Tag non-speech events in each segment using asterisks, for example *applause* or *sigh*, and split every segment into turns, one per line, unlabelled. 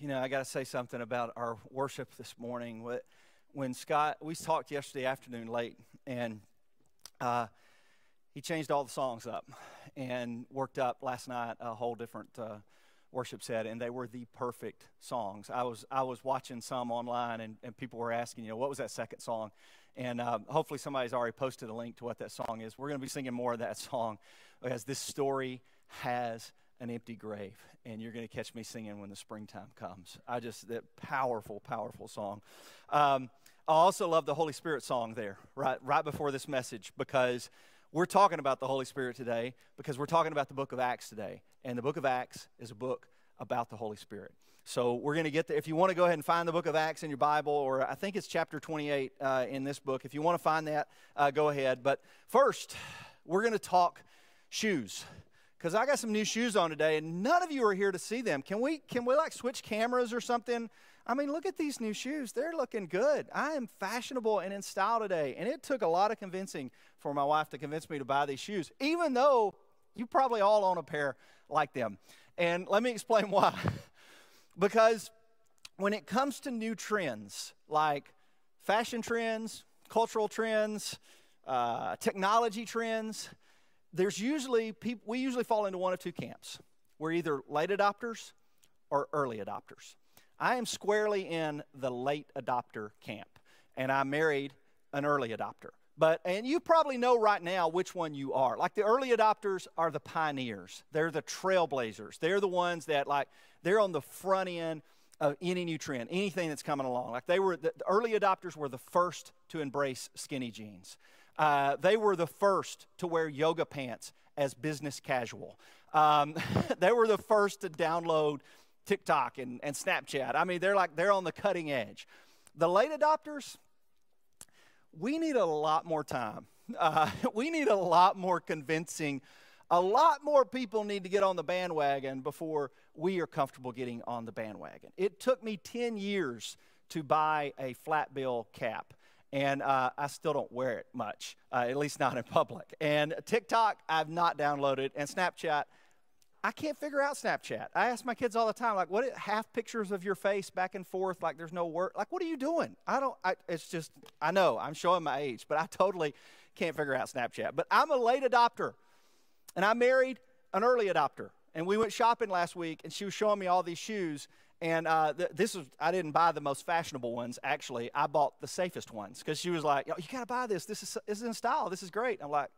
you know, I got to say something about our worship this morning. When Scott, we talked yesterday afternoon late, and uh, he changed all the songs up and worked up last night a whole different uh, worship set, and they were the perfect songs. I was I was watching some online, and, and people were asking, you know, what was that second song? And uh, hopefully somebody's already posted a link to what that song is. We're going to be singing more of that *laughs* song as this story has an empty grave. And you're going to catch me singing when the springtime comes. I just, that powerful, powerful song. Um, I also love the Holy Spirit song there, right, right before this message, because we're talking about the Holy Spirit today, because we're talking about the book of Acts today. And the book of Acts is a book about the Holy Spirit. So we're going to get there. If you want to go ahead and find the book of Acts in your Bible, or I think it's chapter 28 uh, in this book, if you want to find that, uh, go ahead. But first, we're going to talk shoes because I got some new shoes on today, and none of you are here to see them. Can we can we like switch cameras or something? I mean, look at these new shoes. They're looking good. I am fashionable and in style today, and it took a lot of convincing for my wife to convince me to buy these shoes, even though you probably all own a pair like them. And let me explain *laughs* why. because when it comes to new trends like fashion trends, cultural trends, uh, technology trends, there's usually people, we usually fall into one of two camps. We're either late adopters or early adopters. I am squarely in the late adopter camp, and I married an early adopter. But and you probably know right now which one you are. Like the early adopters are the pioneers. They're the trailblazers. They're the ones that like they're on the front end of any new trend, anything that's coming along. Like they were the early adopters were the first to embrace skinny jeans. Uh, they were the first to wear yoga pants as business casual. Um, *laughs* they were the first to download TikTok and, and Snapchat. I mean, they're like, they're on the cutting edge. The late adopters, we need a lot more time. *laughs* Uh, we need a lot more convincing. A lot more people need to get on the bandwagon before we are comfortable getting on the bandwagon. It took me 10 years to buy a flat bill cap and uh, I still don't wear it much, uh, at least not in public. And TikTok, I've not downloaded, and Snapchat, I can't figure out Snapchat. I ask my kids all the time, like, what half pictures of your face back and forth, like there's no word. Like, what are you doing? I don't. I, it's just, I know I'm showing my age, but I totally can't figure out Snapchat. But I'm a late adopter, and I married an early adopter. And we went shopping last week, and she was showing me all these shoes. And uh, th- this was, I didn't buy the most fashionable ones, actually. I bought the safest ones because she was like, you got to buy this. This is, this is in style. This is great. I'm like,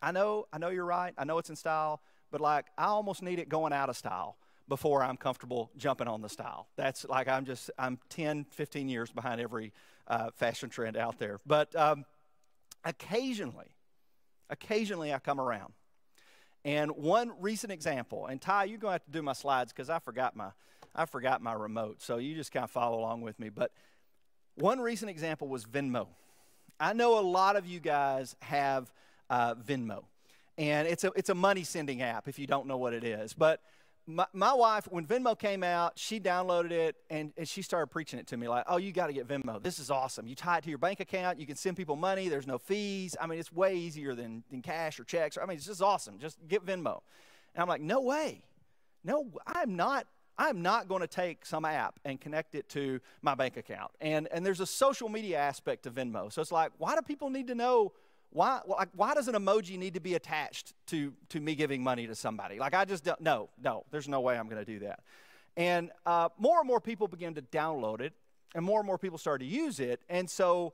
I know, I know you're right. I know it's in style, but like, I almost need it going out of style before I'm comfortable jumping on the style. That's like, I'm just, I'm 10, 15 years behind every uh, fashion trend out there. But um, occasionally, occasionally I come around. And one recent example, and Ty, you're going to have to do my slides because I forgot my I forgot my remote, so you just kind of follow along with me. But one recent example was Venmo. I know a lot of you guys have uh, Venmo, and it's a it's a money sending app if you don't know what it is. But my, my wife, when Venmo came out, she downloaded it and, and she started preaching it to me like, oh, you got to get Venmo. This is awesome. You tie it to your bank account. You can send people money. There's no fees. I mean, it's way easier than, than cash or checks. I mean, it's just awesome. Just get Venmo. And I'm like, no way. No, I'm not I'm not going to take some app and connect it to my bank account. And, and there's a social media aspect to Venmo. So it's like, why do people need to know? Why, like, why does an emoji need to be attached to, to me giving money to somebody? Like, I just don't, no, no, there's no way I'm going to do that. And uh, more and more people began to download it, and more and more people started to use it. And so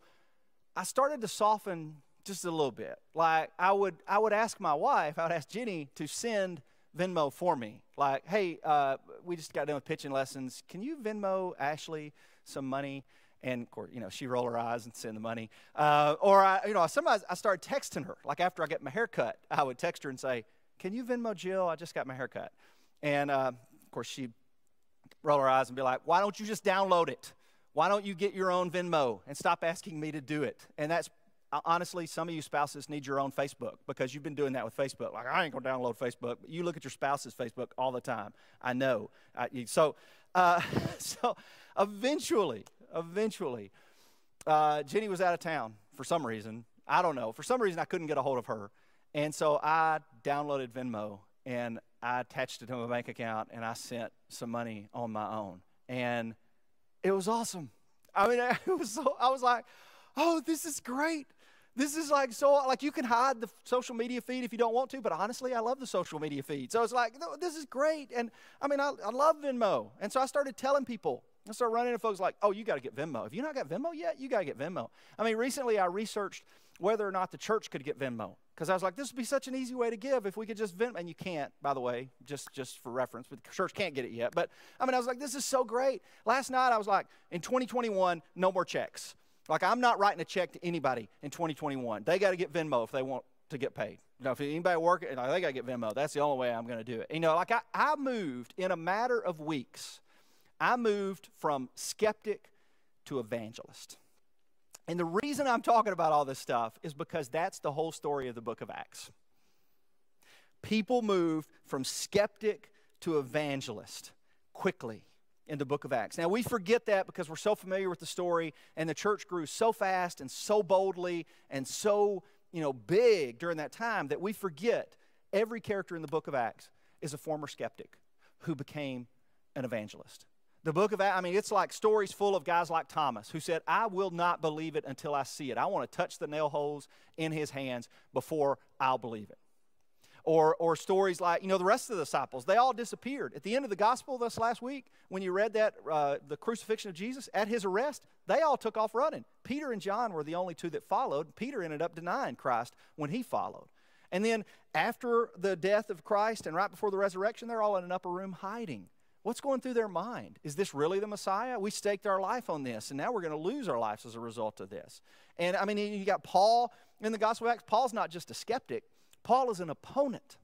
I started to soften just a little bit. Like, I would, I would ask my wife, I would ask Jenny to send Venmo for me. Like, hey, uh, we just got done with pitching lessons. Can you Venmo Ashley some money? And of course, you know, she roll her eyes and send the money. Uh, or I, you know, sometimes I started texting her. Like after I get my hair cut, I would text her and say, "Can you Venmo Jill? I just got my hair cut." And uh, of course, she'd roll her eyes and be like, "Why don't you just download it? Why don't you get your own Venmo and stop asking me to do it?" And that's honestly, some of you spouses need your own Facebook because you've been doing that with Facebook. Like, I ain't going to download Facebook. But you look at your spouse's Facebook all the time. I know. so, uh, *laughs* so eventually, eventually, uh, Jenny was out of town for some reason. I don't know. For some reason, I couldn't get a hold of her. And so I downloaded Venmo and I attached it to my bank account and I sent some money on my own. And it was awesome. I mean, *laughs* it was so, I was like, oh, this is great. This is like so, like you can hide the social media feed if you don't want to, but honestly, I love the social media feed. So it's like, this is great. And I mean, I, I love Venmo. And so I started telling people, I started running into folks like, oh, you got to get Venmo. If you not got Venmo yet, you got to get Venmo. I mean, recently I researched whether or not the church could get Venmo because I was like, this would be such an easy way to give if we could just Venmo. And you can't, by the way, just just for reference, but the church can't get it yet. But I mean, I was like, this is so great. Last night I was like, in 2021, no more checks. Like I'm not writing a check to anybody in 2021. They got to get Venmo if they want to get paid. You know, if anybody you know, they got to get Venmo. That's the only way I'm going to do it. You know, like I, I moved in a matter of weeks. I moved from skeptic to evangelist. And the reason I'm talking about all this stuff is because that's the whole story of the book of Acts. People moved from skeptic to evangelist quickly in the book of Acts. Now, we forget that because we're so familiar with the story, and the church grew so fast and so boldly and so you know, big during that time that we forget every character in the book of Acts is a former skeptic who became an evangelist. The book of I mean, it's like stories full of guys like Thomas who said, I will not believe it until I see it. I want to touch the nail holes in his hands before I'll believe it. Or, or stories like, you know, the rest of the disciples, they all disappeared. At the end of the gospel this last week, when you read that, uh, the crucifixion of Jesus, at his arrest, they all took off running. Peter and John were the only two that followed. Peter ended up denying Christ when he followed. And then after the death of Christ and right before the resurrection, they're all in an upper room hiding. What's going through their mind? Is this really the Messiah? We staked our life on this, and now we're going to lose our lives as a result of this. And I mean, you got Paul in the Gospel of Acts. Paul's not just a skeptic, Paul is an opponent.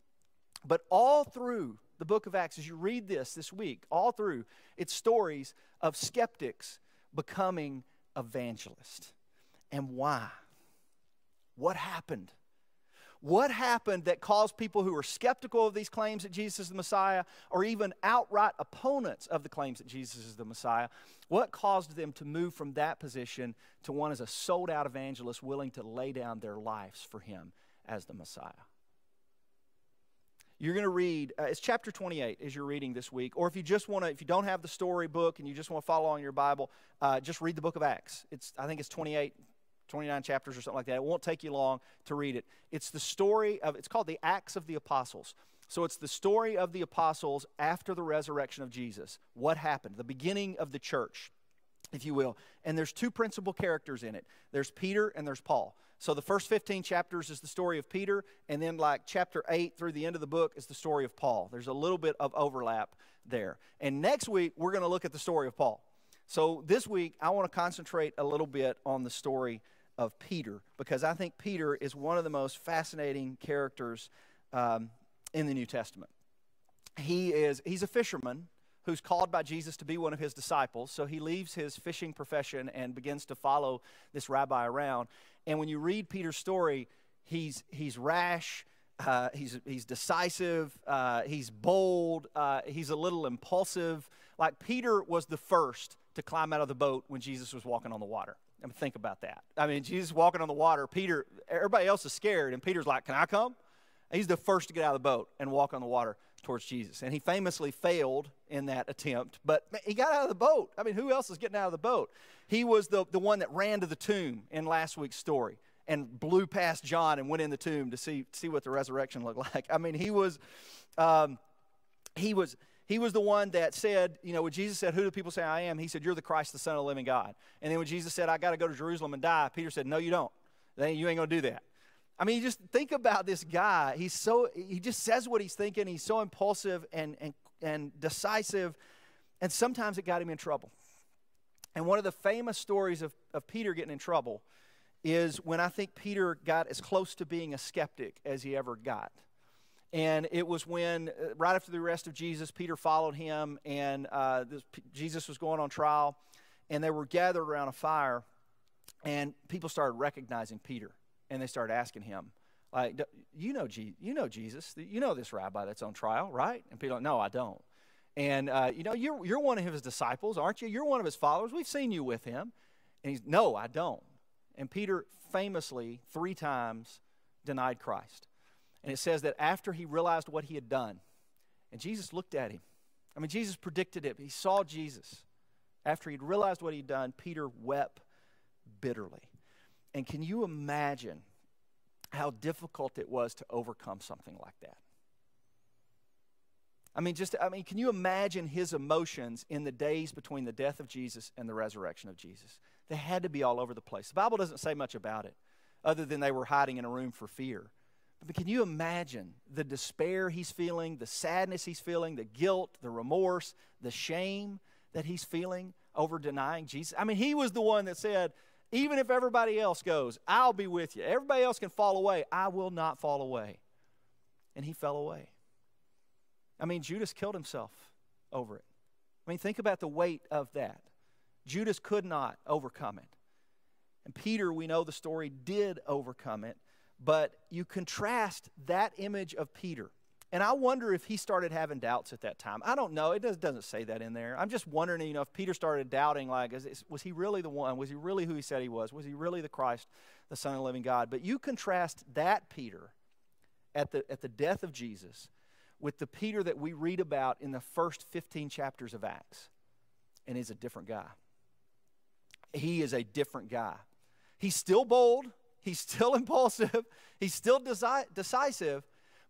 But all through the book of Acts, as you read this this week, all through, it's stories of skeptics becoming evangelists. And why? What happened? What happened that caused people who were skeptical of these claims that Jesus is the Messiah, or even outright opponents of the claims that Jesus is the Messiah, what caused them to move from that position to one as a sold out evangelist willing to lay down their lives for him as the Messiah? You're going to read, uh, it's chapter 28 as you're reading this week. Or if you just want to, if you don't have the story book and you just want to follow on your Bible, uh, just read the book of Acts. It's, I think it's 28, 29 chapters or something like that. It won't take you long to read it. It's the story of, it's called the Acts of the Apostles. So it's the story of the apostles after the resurrection of Jesus. What happened? The beginning of the church, if you will. And there's two principal characters in it there's Peter and there's Paul. So the first 15 chapters is the story of Peter, and then like chapter 8 through the end of the book is the story of Paul. There's a little bit of overlap there. And next week, we're going to look at the story of Paul. So this week, I want to concentrate a little bit on the story of Peter because I think Peter is one of the most fascinating characters um, in the New Testament. He is he's a fisherman who's called by Jesus to be one of his disciples. So he leaves his fishing profession and begins to follow this rabbi around. And when you read Peter's story, he's he's rash. Uh, he's he's decisive. Uh, he's bold. Uh, he's a little impulsive. Like Peter was the first to climb out of the boat when Jesus was walking on the water. I mean, think about that. I mean, Jesus walking on the water. Peter, everybody else is scared, and Peter's like, "Can I come?" he's the first to get out of the boat and walk on the water towards Jesus. And he famously failed in that attempt, but he got out of the boat. I mean, who else is getting out of the boat? He was the, the one that ran to the tomb in last week's story and blew past John and went in the tomb to see, see what the resurrection looked *laughs* like. I mean, he was, um, he was, he was the one that said, you know, when Jesus said, Who do people say I am? He said, You're the Christ, the Son of the living God. And then when Jesus said, I got to go to Jerusalem and die, Peter said, No, you don't. You ain't going to do that. I mean, just think about this guy. He's so, he just says what he's thinking. He's so impulsive and, and, and decisive. And sometimes it got him in trouble. And one of the famous stories of, of Peter getting in trouble is when I think Peter got as close to being a skeptic as he ever got. And it was when, uh, right after the arrest of Jesus, Peter followed him, and uh, this, Jesus was going on trial, and they were gathered around a fire, and people started recognizing Peter, and they started asking him, like, you know, you know Jesus, you know this rabbi that's on trial, right? And Peter, like, no, I don't. And uh, you know, you're you're one of his disciples, aren't you? You're one of his followers. We've seen you with him. And he's, no, I don't. And Peter famously three times denied Christ. And it says that after he realized what he had done, and Jesus looked at him. I mean, Jesus predicted it. He saw Jesus. After he'd realized what he'd done, Peter wept bitterly. And can you imagine how difficult it was to overcome something like that? I mean, just, I mean, can you imagine his emotions in the days between the death of Jesus and the resurrection of Jesus? They had to be all over the place. The Bible doesn't say much about it, other than they were hiding in a room for fear. But can you imagine the despair he's feeling, the sadness he's feeling, the guilt, the remorse, the shame that he's feeling over denying Jesus? I mean, he was the one that said, even if everybody else goes, I'll be with you. Everybody else can fall away. I will not fall away. And he fell away. I mean, Judas killed himself over it. I mean, think about the weight of that. Judas could not overcome it. And Peter, we know the story, did overcome it. But you contrast that image of Peter. And I wonder if he started having doubts at that time. I don't know. It does, not say that in there. I'm just wondering, you know, if Peter started doubting, like, is, was he really the one? Was he really who he said he was? Was he really the Christ, the Son of the living God? But you contrast that Peter at the, at the death of Jesus with the Peter that we read about in the first 15 chapters of Acts, and he's a different guy. He is a different guy. He's still bold, he's still *laughs* impulsive, he's still deci- decisive,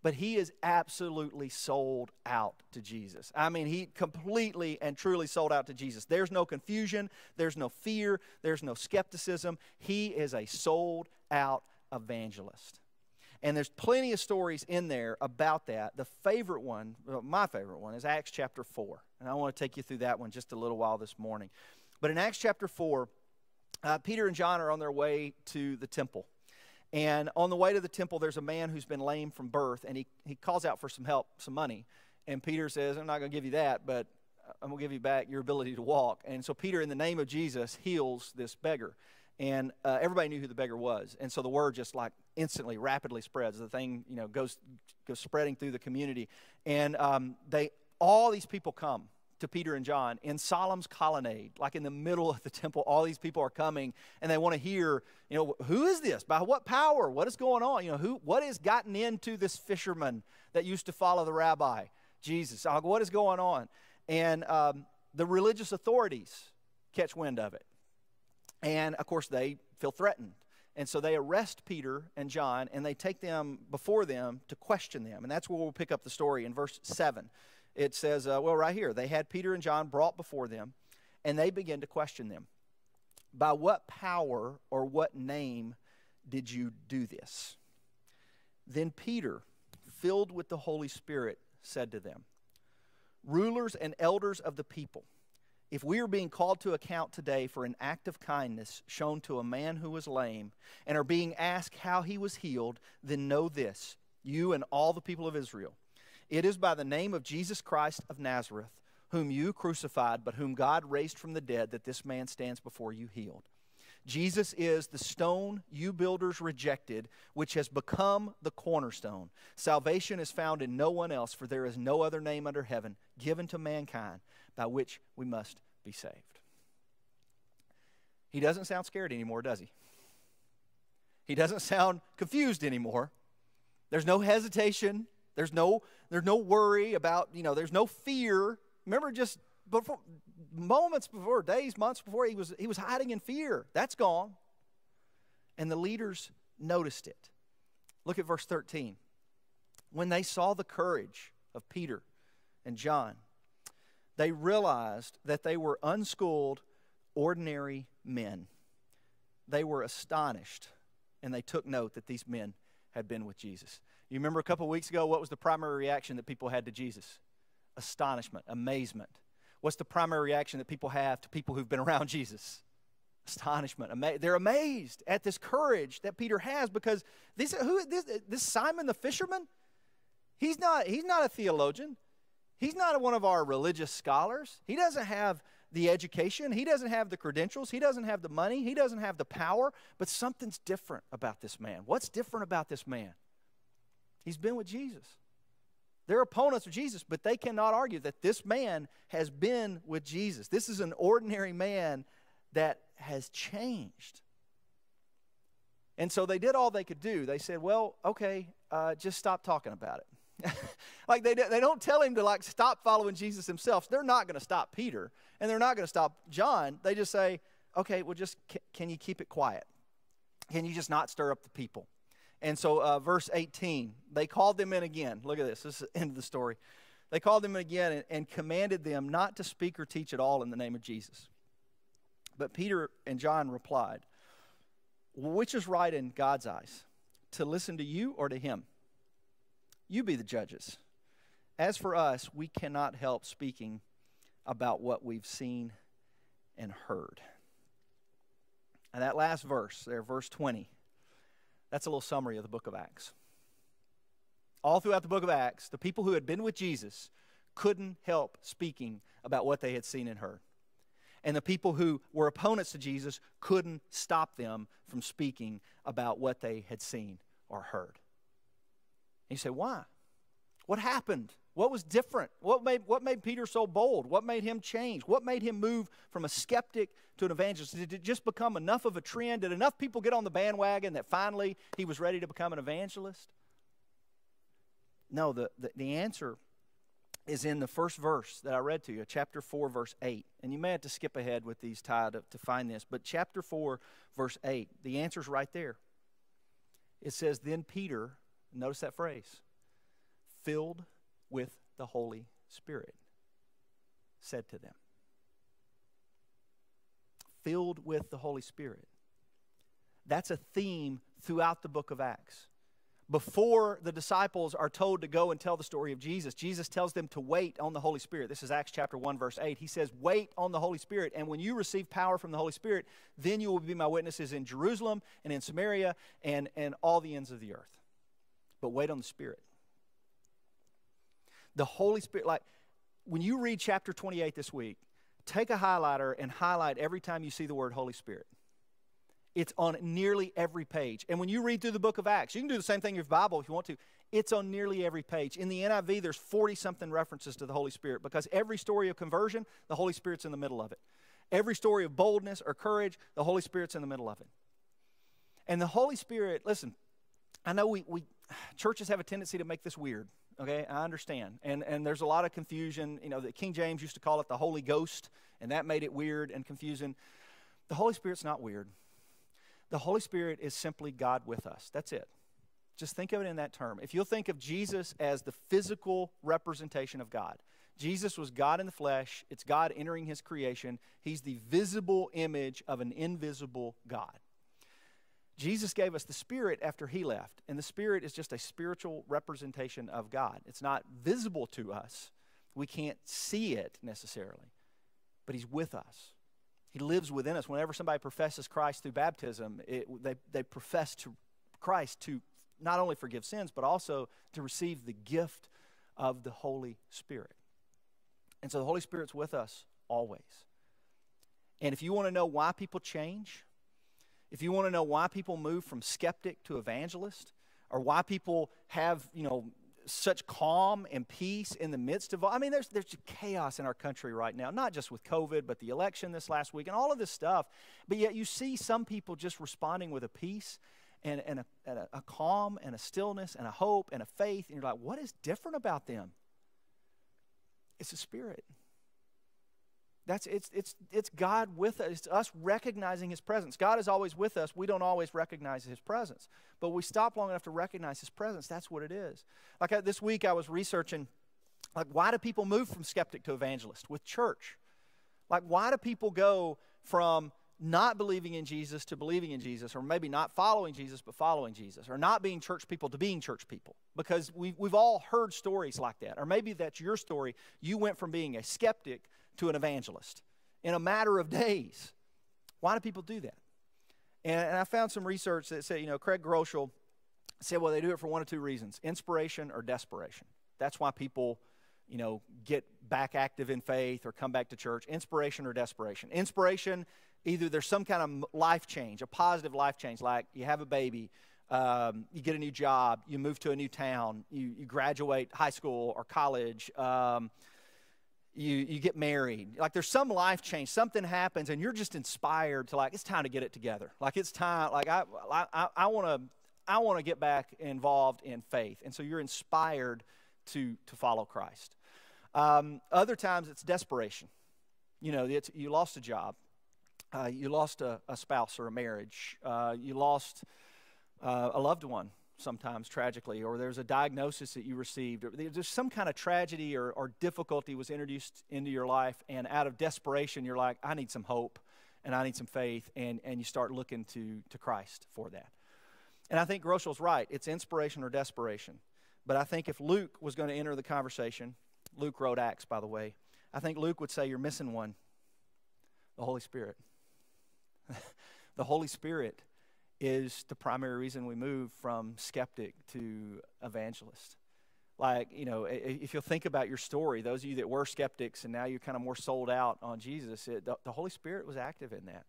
but he is absolutely sold out to Jesus. I mean, he completely and truly sold out to Jesus. There's no confusion, there's no fear, there's no skepticism. He is a sold out evangelist. And there's plenty of stories in there about that. The favorite one, my favorite one, is Acts chapter 4. And I want to take you through that one just a little while this morning. But in Acts chapter 4, uh, Peter and John are on their way to the temple. And on the way to the temple, there's a man who's been lame from birth, and he, he calls out for some help, some money. And Peter says, I'm not going to give you that, but I'm going to give you back your ability to walk. And so Peter, in the name of Jesus, heals this beggar. And uh, everybody knew who the beggar was. And so the word just like instantly rapidly spreads. The thing you know goes goes spreading through the community. And um, they all these people come to peter and john in solomon's colonnade like in the middle of the temple all these people are coming and they want to hear you know who is this by what power what is going on you know who what has gotten into this fisherman that used to follow the rabbi jesus uh, what is going on and um, the religious authorities catch wind of it and of course, they feel threatened. And so they arrest Peter and John and they take them before them to question them. And that's where we'll pick up the story in verse 7. It says, uh, well, right here, they had Peter and John brought before them and they began to question them. By what power or what name did you do this? Then Peter, filled with the Holy Spirit, said to them, Rulers and elders of the people, if we are being called to account today for an act of kindness shown to a man who was lame and are being asked how he was healed, then know this, you and all the people of Israel. It is by the name of Jesus Christ of Nazareth, whom you crucified, but whom God raised from the dead, that this man stands before you healed. Jesus is the stone you builders rejected, which has become the cornerstone. Salvation is found in no one else, for there is no other name under heaven given to mankind by which we must be saved. He doesn't sound scared anymore, does he? He doesn't sound confused anymore. There's no hesitation. There's no, there's no worry about, you know, there's no fear. Remember just before, moments before, days, months before, he was, he was hiding in fear. That's gone. And the leaders noticed it. Look at verse 13. When they saw the courage of Peter and John, they realized that they were unschooled, ordinary men. They were astonished, and they took note that these men had been with Jesus. You remember a couple weeks ago, what was the primary reaction that people had to Jesus? Astonishment, amazement. What's the primary reaction that people have to people who've been around *laughs* Jesus? Astonishment. Ama- they're amazed at this courage that Peter has because this, who, this, this Simon the fisherman, he's not, he's not a theologian. He's not one of our religious scholars. He doesn't have the education, he doesn't have the credentials, he doesn't have the money, he doesn't have the power, but something's different about this man. What's different about this man? He's been with Jesus. They're opponents of Jesus, but they cannot argue that this man has been with Jesus. This is an ordinary man that has changed. And so they did all they could do. They said, well, okay, uh, just stop talking about it. *laughs* like they, they don't tell him to like stop following Jesus himself. They're not going to stop Peter and they're not going to stop John. They just say, okay, well, just can you keep it quiet? Can you just not stir up the people? And so, uh, verse 18, they called them in again. Look at this. This is the end of the story. They called them in again and, and commanded them not to speak or teach at all in the name of Jesus. But Peter and John replied, Which is right in God's eyes, to listen to you or to him? You be the judges. As for us, we cannot help speaking about what we've seen and heard. And that last verse there, verse 20, that's a little summary of the book of Acts. All throughout the book of Acts, the people who had been with Jesus couldn't help speaking about what they had seen and heard. And the people who were opponents to Jesus couldn't stop them from speaking about what they had seen or heard. And you say, why? What happened? What was different? What made, what made Peter so bold? What made him change? What made him move from a skeptic to an evangelist? Did it just become enough of a trend? Did enough people get on the bandwagon that finally he was ready to become an evangelist? No, the, the, the answer is in the first verse that I read to you, chapter 4, verse 8. And you may have to skip ahead with these tied up to find this, but chapter 4, verse 8, the answer's right there. It says, Then Peter, notice that phrase, filled with the Holy Spirit, said to them. Filled with the Holy Spirit. That's a theme throughout the book of Acts. Before the disciples are told to go and tell the story of Jesus, Jesus tells them to wait on the Holy Spirit. This is Acts chapter 1, verse 8. He says, Wait on the Holy Spirit, and when you receive power from the Holy Spirit, then you will be my witnesses in Jerusalem and in Samaria and, and all the ends of the earth. But wait on the Spirit the Holy Spirit, like when you read chapter 28 this week, take a highlighter and highlight every time you see the word Holy Spirit. It's on nearly every page. And when you read through the book of Acts, you can do the same thing in your Bible if you want to. It's on nearly every page. In the NIV, there's 40 something references to the Holy Spirit because every story of conversion, the Holy Spirit's in the middle of it. Every story of boldness or courage, the Holy Spirit's in the middle of it. And the Holy Spirit, listen, I know we, we *sighs* churches have a tendency to make this weird. Okay, I understand. And, and there's a lot of confusion. You know, the King James used to call it the Holy Ghost, and that made it weird and confusing. The Holy Spirit's not weird. The Holy Spirit is simply God with us. That's it. Just think of it in that term. If you'll think of Jesus as the physical representation of God, Jesus was God in the flesh, it's God entering his creation. He's the visible image of an invisible God. Jesus gave us the Spirit after He left, and the Spirit is just a spiritual representation of God. It's not visible to us, we can't see it necessarily, but He's with us. He lives within us. Whenever somebody professes Christ through baptism, it, they, they profess to Christ to not only forgive sins, but also to receive the gift of the Holy Spirit. And so the Holy Spirit's with us always. And if you want to know why people change, if you want to know why people move from skeptic to evangelist, or why people have, you know, such calm and peace in the midst of all, I mean, there's, there's chaos in our country right now, not just with COVID, but the election this last week and all of this stuff. But yet you see some people just responding with a peace and, and, a, and a, a calm and a stillness and a hope and a faith. And you're like, what is different about them? It's the Spirit. That's it's it's it's God with us. It's us recognizing His presence. God is always with us. We don't always recognize His presence, but we stop long enough to recognize His presence. That's what it is. Like I, this week, I was researching, like why do people move from skeptic to evangelist with church? Like why do people go from not believing in Jesus to believing in Jesus, or maybe not following Jesus but following Jesus, or not being church people to being church people. Because we've, we've all heard stories like that. Or maybe that's your story. You went from being a skeptic to an evangelist in a matter of days. Why do people do that? And, and I found some research that said, you know, Craig Groeschel said, well, they do it for one of two reasons inspiration or desperation. That's why people, you know, get back active in faith or come back to church. Inspiration or desperation. Inspiration, either there's some kind of life change, a positive life change, like you have a baby, um, you get a new job, you move to a new town, you, you graduate high school or college. Um, you, you get married. Like there's some life change, something happens, and you're just inspired to like, it's time to get it together. Like it's time, like I, I, I want to I want to get back involved in faith. And so you're inspired to, to follow Christ. Um, other times it's desperation. You know, you lost a job, uh, you lost a, a, spouse or a marriage, uh, you lost uh, a loved one sometimes tragically, or there's a diagnosis that you received, or there's some kind of tragedy or, or difficulty was introduced into your life, and out of desperation, you're like, I need some hope and I need some faith, and, and you start looking to, to Christ for that. And I think Groeschel's right. It's inspiration or desperation. But I think if Luke was going to enter the conversation, Luke wrote Acts, by the way, I think Luke would say, You're missing one the Holy Spirit. *laughs* the Holy Spirit is the primary reason we move from skeptic to evangelist. Like, you know, if you'll think about your story, those of you that were skeptics and now you're kind of more sold out on Jesus, it, the, the Holy Spirit was active in that.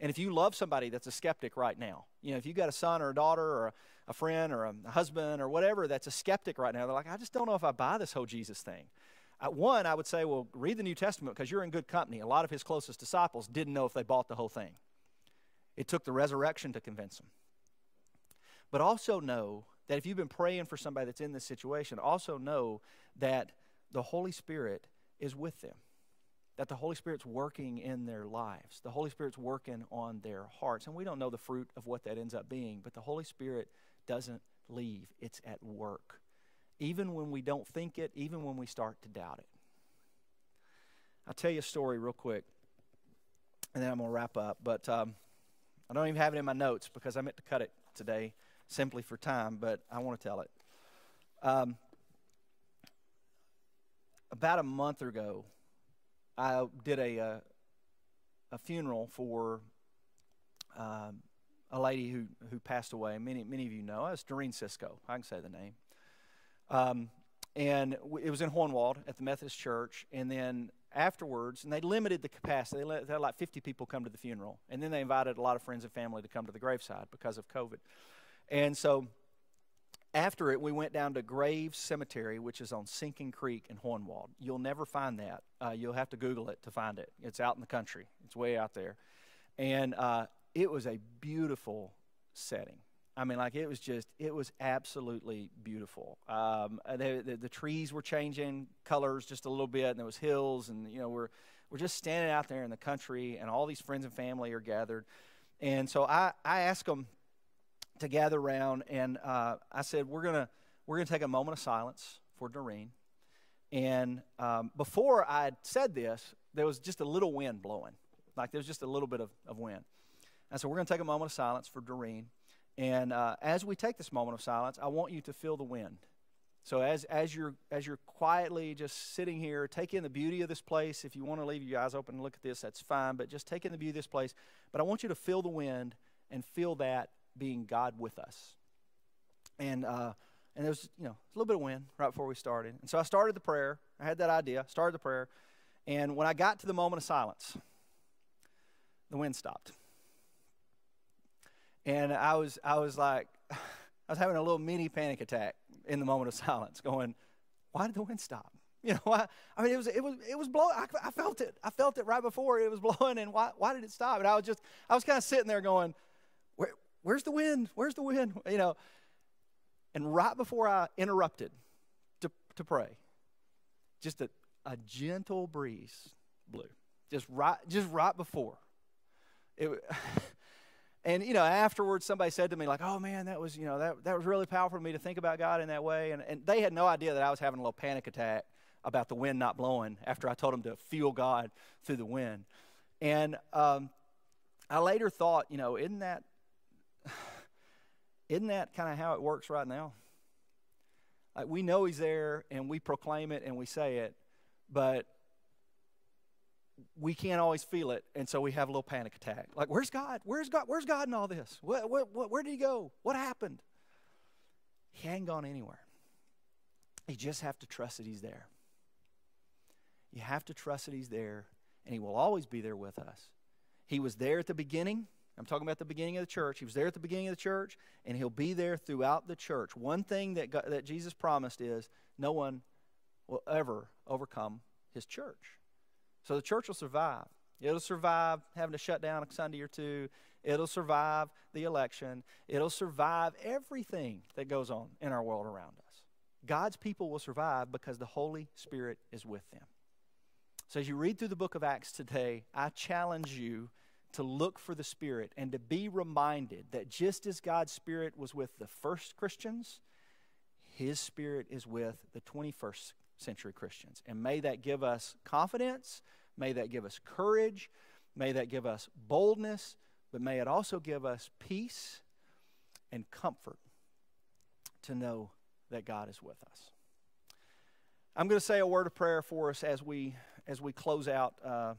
And if you love somebody that's a skeptic right now, you know, if you've got a son or a daughter or a, a friend or a husband or whatever that's a skeptic right now, they're like, I just don't know if I buy this whole Jesus thing. Uh, one, I would say, well, read the New Testament because you're in good company. A lot of his closest disciples didn't know if they bought the whole thing. It took the resurrection to convince them. But also know that if you've been praying for somebody that's in this situation, also know that the Holy Spirit is with them that the Holy Spirit's working in their lives. The Holy Spirit's working on their hearts. And we don't know the fruit of what that ends up being, but the Holy Spirit doesn't leave, it's at work. Even when we don't think it, even when we start to doubt it. I'll tell you a story real quick, and then I'm going to wrap up. But um, I don't even have it in my notes because I meant to cut it today simply for time, but I want to tell it. Um, about a month ago, I did a, a, uh, a funeral for um, a lady who, who passed away. Many, many of you know. It's Doreen Cisco. I can say the name. Um, and it was in Hohenwald at the Methodist Church. And then afterwards, and they limited the capacity. They, let, they had like 50 people come to the funeral. And then they invited a lot of friends and family to come to the graveside because of COVID. And so after it, we went down to Graves Cemetery, which is on Sinking Creek in Hohenwald. You'll never find that. Uh, you'll have to Google it to find it. It's out in the country, it's way out there. And uh, it was a beautiful setting. I mean, like it was just, it was absolutely beautiful. Um, uh, the, the, trees were changing colors just a little bit, and there was hills, and you know, we're we're just standing out there in the country, and all these friends and family are gathered. And so I I asked them to gather around, and uh, I said, "We're gonna we're gonna take a moment of silence for Doreen." And um, before I said this, there was just a little wind blowing, like there was just a little bit of, of wind. And so we're to take a moment of silence for Doreen. And uh, as we take this moment of silence, I want you to feel the wind. So as as you're as you're quietly just sitting here, take in the beauty of this place. If you want to leave your eyes open and look at this, that's fine. But just take in the beauty of this place. But I want you to feel the wind and feel that being God with us. And, uh, and there was, you know, a little bit of wind right before we started. And so I started the prayer. I had that idea, started the prayer. And when I got to the moment of silence, the wind stopped. And I was, I was like, *sighs* I was having a little mini panic attack in the moment of *laughs* silence, going, why did the wind stop? *laughs* You know, why, I mean, it was, it was, it was blowing. I, I, felt it. I felt it right before it was *laughs* blowing. And why, why did it stop? And I was just, I was kind of sitting there going, where, Where's the wind? Where's the wind? You know. And right before I interrupted to, to pray, just a, a gentle breeze blew. Just right, just right before. It, and you know, afterwards somebody said to me, like, oh man, that was, you know, that, that was really powerful for me to think about God in that way. And, and they had no idea that I was having a little panic attack about the wind not blowing after I told them to feel God through the wind. And um, I later thought, you know, isn't that *sighs* isn't that kind of how it works right now? Like we know He's there and we proclaim it and we say it, but we can't always feel it, and so we have a little panic attack. Like, where's God? Where's God? Where's God in all this? What, where did He go? What happened? He hadn't gone anywhere. You just have to trust that He's there. You have to trust that He's there, and He will always be there with us. He was there at the beginning. I'm talking about the beginning of the church. He was there at the beginning of the church, and he'll be there throughout the church. One thing that, God, that Jesus promised is no one will ever overcome his church. So the church will survive. It'll survive having to shut down a Sunday or two. It'll survive the election. It'll survive everything that goes on in our world around us. God's people will survive because the Holy Spirit is with them. So, as you read through the book of Acts today, I challenge you to look for the Spirit and to be reminded that just as God's Spirit was with the first Christians, His Spirit is with the 21st century Christians. And may that give us confidence, may that give us courage, may that give us boldness, but may it also give us peace and comfort to know that God is with us. I'm going to say a word of prayer for us as we as we close out uh,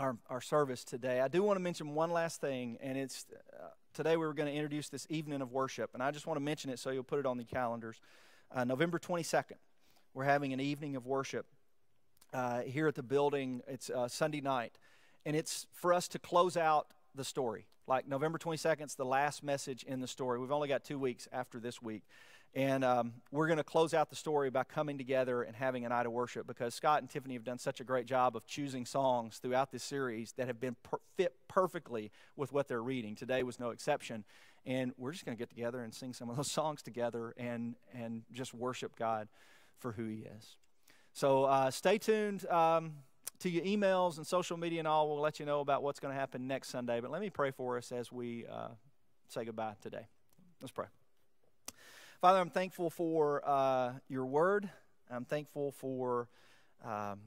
our our service today. I do want to mention one last thing, and it's uh, today we were going to introduce this evening of worship, and I just want to mention it so you'll put it on the calendars. Uh, November 22nd, we're having an evening of worship uh, here at the building. It's uh, Sunday night, and it's for us to close out the story. Like November 22nd is the last message in the story. We've only got two weeks after this week. And um, we're going to close out the story by coming together and having a night of worship because Scott and Tiffany have done such a great job of choosing songs throughout this series that have been per- fit perfectly with what they're reading. Today was no exception. And we're just going to get together and sing some of those *laughs* songs together and, and just worship God for who He is. So uh, stay tuned. Um, to your emails and social media and all. We'll let you know about what's going to happen next Sunday. But let me pray for us as we uh, say goodbye today. Let's pray. Father, I'm thankful for uh, your word. I'm thankful for um,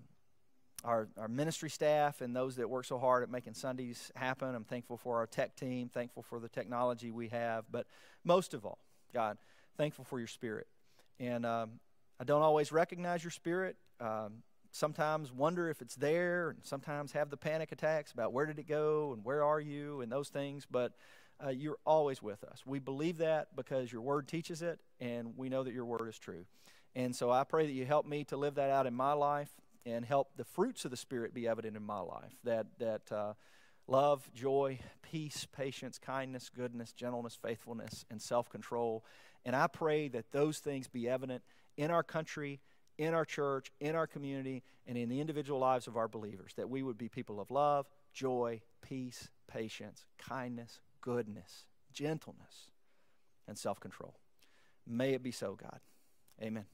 our, our ministry staff and those that work so hard at making Sundays happen. I'm thankful for our tech team, thankful for the technology we have. But most of all, God, thankful for your spirit. And um, I don't always recognize your spirit. Um, sometimes wonder if it's there, and sometimes have the panic attacks about where did it go and where are you and those things. But uh, you're always with us. We believe that because your word teaches it, and we know that your word is true. And so I pray that you help me to live that out in my life and help the fruits of the Spirit be evident in my life. That, that uh, love, joy, peace, patience, kindness, goodness, gentleness, faithfulness, and self control. And I pray that those things be evident in our country in our church, in our community, and in the individual lives of our believers, that we would be people of love, joy, peace, patience, kindness, goodness, gentleness, and self control. May it be so, God. Amen.